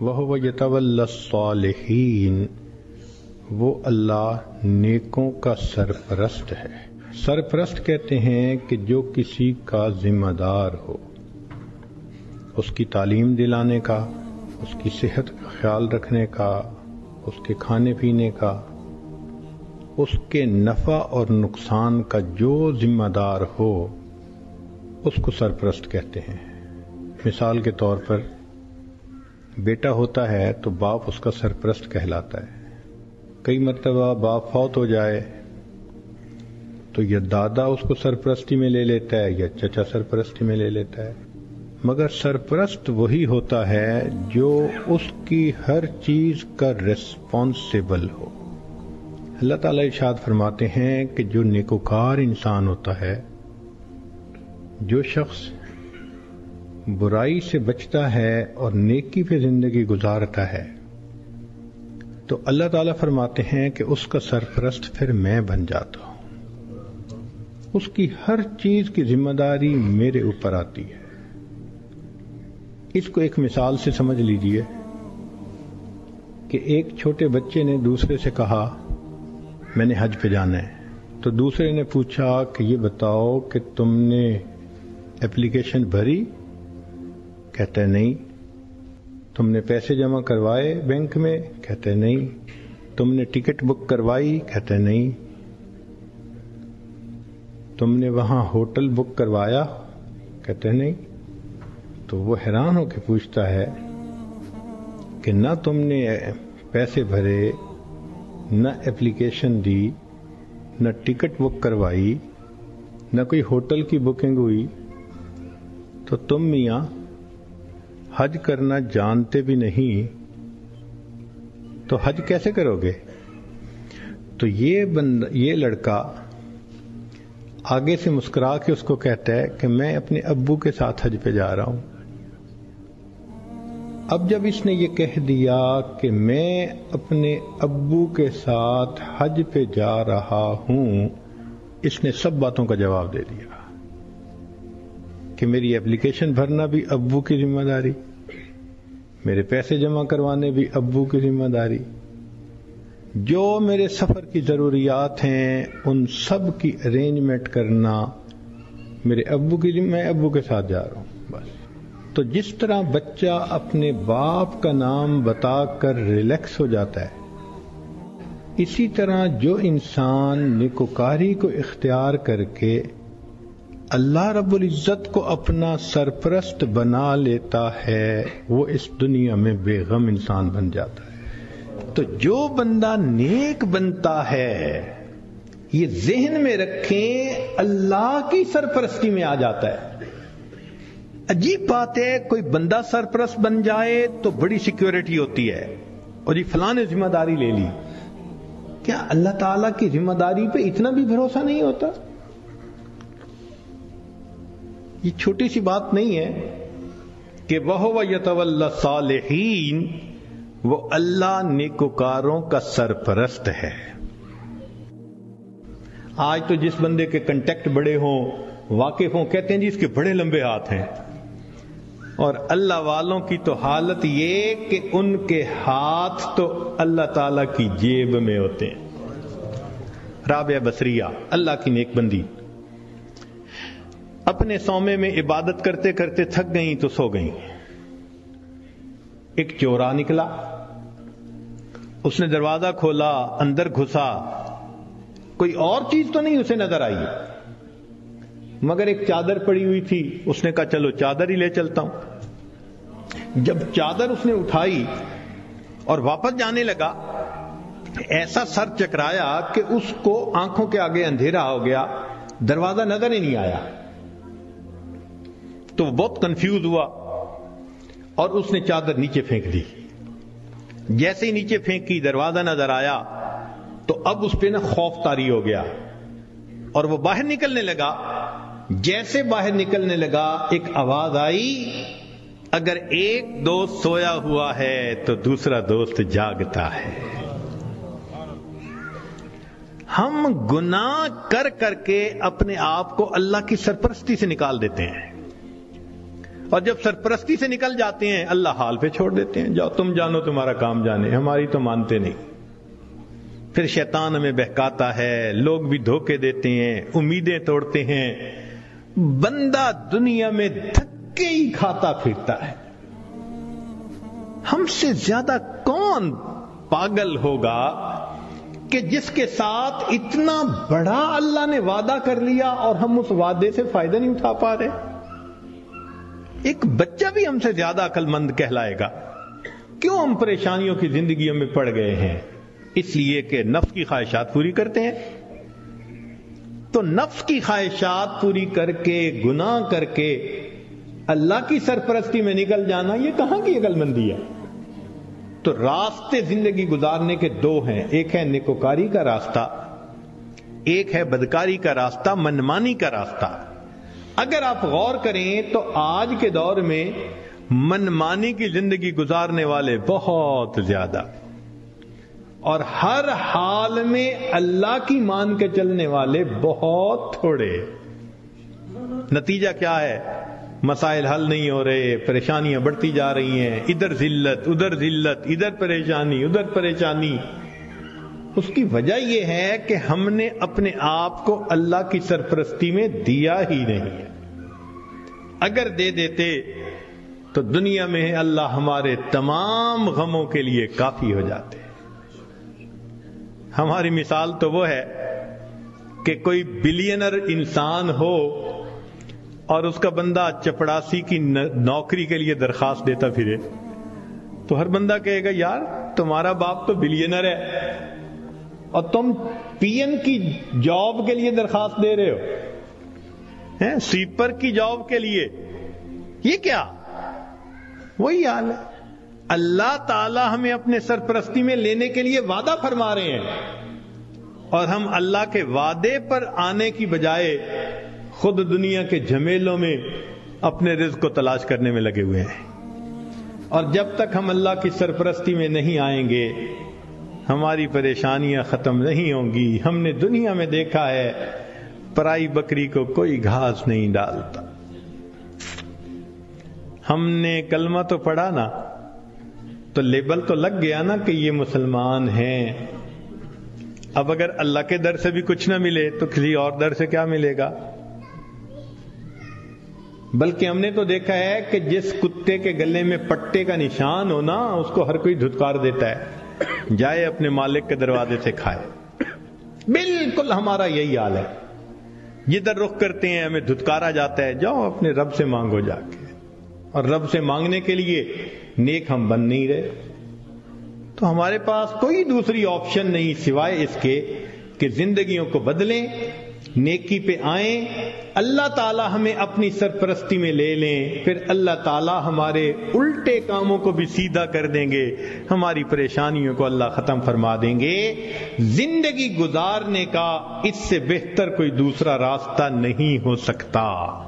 وہ یتول الصالحین وہ اللہ نیکوں کا سرپرست ہے۔ سرپرست کہتے ہیں کہ جو کسی کا ذمہ دار ہو، اس کی تعلیم دلانے کا، اس کی صحت کا خیال رکھنے کا، اس کے کھانے پینے کا، اس کے نفع اور نقصان کا جو ذمہ دار ہو، اس کو سرپرست کہتے ہیں۔ مثال کے طور پر بیٹا ہوتا ہے تو باپ اس کا سرپرست کہلاتا ہے۔ کئی مرتبہ باپ فوت ہو جائے تو یا دادا اس کو سرپرستی میں لے لیتا ہے یا چچا سرپرستی میں لے لیتا ہے۔ مگر سرپرست وہی ہوتا ہے جو اس کی ہر چیز کا ریسپانسبل ہو۔ اللہ تعالی ارشاد فرماتے ہیں کہ جو نیکوکار انسان ہوتا ہے، جو شخص برائی سے بچتا ہے اور نیکی پہ زندگی گزارتا ہے۔ تو اللہ تعالیٰ فرماتے ہیں کہ اس کا سرپرست پھر میں بن جاتا ہوں۔ اس کی ہر چیز کی ذمہ داری میرے اوپر آتی ہے۔ اس کو ایک مثال سے سمجھ لیجیے کہ ایک چھوٹے بچے نے دوسرے سے کہا، میں نے حج پہ جانا ہے۔ تو دوسرے نے پوچھا کہ یہ بتاؤ کہ تم نے اپلیکیشن بھری؟ کہتا ہے نہیں. تم نے پیسے جمع کروائے بینک میں، کہتے نہیں. تم نے ٹکٹ بک کروائی، کہتے نہیں. تم نے وہاں ہوٹل بک کروایا، کہتے نہیں. تو وہ حیران ہو کے پوچھتا ہے کہ نہ تم نے پیسے بھرے، نہ اپلیکیشن دی، نہ ٹکٹ بک کروائی، نہ کوئی ہوٹل کی بکنگ ہوئی، تو تم میاں حج کرنا جانتے بھی نہیں، تو حج کیسے کرو گے؟ تو یہ بند، یہ لڑکا آگے سے مسکرا کے اس کو کہتا ہے کہ میں اپنے ابو کے ساتھ حج پہ جا رہا ہوں۔ اب جب اس نے یہ کہہ دیا کہ میں اپنے ابو کے ساتھ حج پہ جا رہا ہوں، اس نے سب باتوں کا جواب دے دیا کہ میری اپلیکیشن بھرنا بھی ابو کی ذمہ داری۔ میرے پیسے جمع کروانے بھی ابو کی ذمہ داری۔ جو میرے سفر کی ضروریات ہیں، ان سب کی ارینجمنٹ کرنا میرے ابو کی میں ابو کے ساتھ جا رہا ہوں، بس۔ تو جس طرح بچہ اپنے باپ کا نام بتا کر ریلیکس ہو جاتا ہے، اسی طرح جو انسان نکوکاری کو اختیار کر کے اللہ رب العزت کو اپنا سرپرست بنا لیتا ہے، وہ اس دنیا میں بے غم انسان بن جاتا ہے۔ تو جو بندہ نیک بنتا ہے، یہ ذہن میں رکھیں اللہ کی سرپرستی میں آ جاتا ہے۔ عجیب بات ہے، کوئی بندہ سرپرست بن جائے تو بڑی سیکیورٹی ہوتی ہے۔ اور یہ فلاں نے ذمہ داری لے لی۔ کیا اللہ تعالی کی ذمہ داری پہ اتنا بھی بھروسہ نہیں ہوتا؟ یہ چھوٹی سی بات نہیں ہے کہ وہ یتول صالحین وہ اللہ نیکوکاروں کا سرپرست ہے۔ آج تو جس بندے کے کنٹیکٹ بڑے ہوں، واقف ہوں، کہتے ہیں جی اس کے بڑے لمبے ہاتھ ہیں۔ اور اللہ والوں کی تو حالت یہ کہ ان کے ہاتھ تو اللہ تعالی کی جیب میں ہوتے ہیں۔ رابعہ بسریہ اللہ کی نیک بندی۔ اپنے سومے میں عبادت کرتے کرتے تھک گئیں تو سو گئیں۔ ایک چورا نکلا۔ اس نے دروازہ کھولا، اندر گھسا۔ کوئی اور چیز تو نہیں اسے نظر آئی۔ مگر ایک چادر پڑی ہوئی تھی۔ اس نے کہا، چلو چادر ہی لے چلتا ہوں۔ جب چادر اس نے اٹھائی اور واپس جانے لگا، ایسا سر چکرایا کہ اس کو آنکھوں کے آگے اندھیرا ہو گیا۔ دروازہ نظر ہی نہیں آیا۔ تو وہ بہت کنفیوز ہوا اور اس نے چادر نیچے پھینک دی۔ جیسے ہی نیچے پھینکی، دروازہ نظر آیا تو اب اس پہ نا خوف تاری ہو گیا اور وہ باہر نکلنے لگا۔ جیسے باہر نکلنے لگا، ایک آواز آئی، اگر ایک دوست سویا ہوا ہے تو دوسرا دوست جاگتا ہے۔ ہم گناہ کر کر کے اپنے آپ کو اللہ کی سرپرستی سے نکال دیتے ہیں۔ اور جب سرپرستی سے نکل جاتے ہیں، اللہ حال پہ چھوڑ دیتے ہیں۔ جاؤ، تم جانو تمہارا کام جانے، ہماری تو مانتے نہیں۔ پھر شیطان ہمیں بہکاتا ہے، لوگ بھی دھوکے دیتے ہیں، امیدیں توڑتے ہیں۔ بندہ دنیا میں دھکے ہی کھاتا پھرتا ہے۔ ہم سے زیادہ کون پاگل ہوگا کہ جس کے ساتھ اتنا بڑا اللہ نے وعدہ کر لیا اور ہم اس وعدے سے فائدہ نہیں اٹھا پا رہے؟ ایک بچہ بھی ہم سے زیادہ عقل مند کہلائے گا۔ کیوں ہم پریشانیوں کی زندگیوں میں پڑ گئے ہیں؟ اس لیے کہ نفس کی خواہشات پوری کرتے ہیں۔ تو نفس کی خواہشات پوری کر کے، گناہ کر کے اللہ کی سرپرستی میں نکل جانا، یہ کہاں کی عقل مندی ہے؟ تو راستے زندگی گزارنے کے دو ہیں۔ ایک ہے نکوکاری کا راستہ، ایک ہے بدکاری کا راستہ، منمانی کا راستہ۔ اگر آپ غور کریں تو آج کے دور میں منمانی کی زندگی گزارنے والے بہت زیادہ اور ہر حال میں اللہ کی مان کے چلنے والے بہت تھوڑے۔ نتیجہ کیا ہے؟ مسائل حل نہیں ہو رہے، پریشانیاں بڑھتی جا رہی ہیں۔ ادھر ذلت ادھر ذلت، ادھر پریشانی ادھر پریشانی۔ اس کی وجہ یہ ہے کہ ہم نے اپنے آپ کو اللہ کی سرپرستی میں دیا ہی نہیں ہے۔ اگر دے دیتے تو دنیا میں اللہ ہمارے تمام غموں کے لیے کافی ہو جاتے۔ ہماری مثال تو وہ ہے کہ کوئی بلینر انسان ہو اور اس کا بندہ چپڑاسی کی نوکری کے لیے درخواست دیتا پھرے تو ہر بندہ کہے گا، یار، تمہارا باپ تو بلینر ہے۔ اور تم پی این کی جاب کے لیے درخواست دے رہے ہو۔ سویپر کی جاب کے لیے۔ یہ کیا؟ وہی حال ہے۔ اللہ تعالی ہمیں اپنے سرپرستی میں لینے کے لیے وعدہ فرما رہے ہیں۔ اور ہم اللہ کے وعدے پر آنے کی بجائے خود دنیا کے جھمیلوں میں اپنے رزق کو تلاش کرنے میں لگے ہوئے ہیں۔ اور جب تک ہم اللہ کی سرپرستی میں نہیں آئیں گے ہماری پریشانیاں ختم نہیں ہوں گی۔ ہم نے دنیا میں دیکھا ہے، پرائی بکری کو کوئی گھاس نہیں ڈالتا۔ ہم نے کلمہ تو پڑھا نا، تو لیبل تو لگ گیا نا کہ یہ مسلمان ہیں۔ اب اگر اللہ کے در سے بھی کچھ نہ ملے، تو کسی اور در سے کیا ملے گا؟ بلکہ ہم نے تو دیکھا ہے کہ جس کتے کے گلے میں پٹے کا نشان ہو نا اس کو ہر کوئی دھتکار دیتا ہے۔ جائے اپنے مالک کے دروازے سے کھائے۔ بالکل ہمارا یہی حال ہے۔ جدھر رخ کرتے ہیں، ہمیں دھتکارا جاتا ہے۔ جاؤ اپنے رب سے مانگو جا کے۔ اور رب سے مانگنے کے لیے نیک ہم بن نہیں رہے۔ تو ہمارے پاس کوئی دوسری آپشن نہیں سوائے اس کے کہ زندگیوں کو بدلیں۔ نیکی پہ آئیں، اللہ تعالی ہمیں اپنی سرپرستی میں لے لیں، پھر اللہ تعالی ہمارے الٹے کاموں کو بھی سیدھا کر دیں گے، ہماری پریشانیوں کو اللہ ختم فرما دیں گے۔ زندگی گزارنے کا اس سے بہتر کوئی دوسرا راستہ نہیں ہو سکتا۔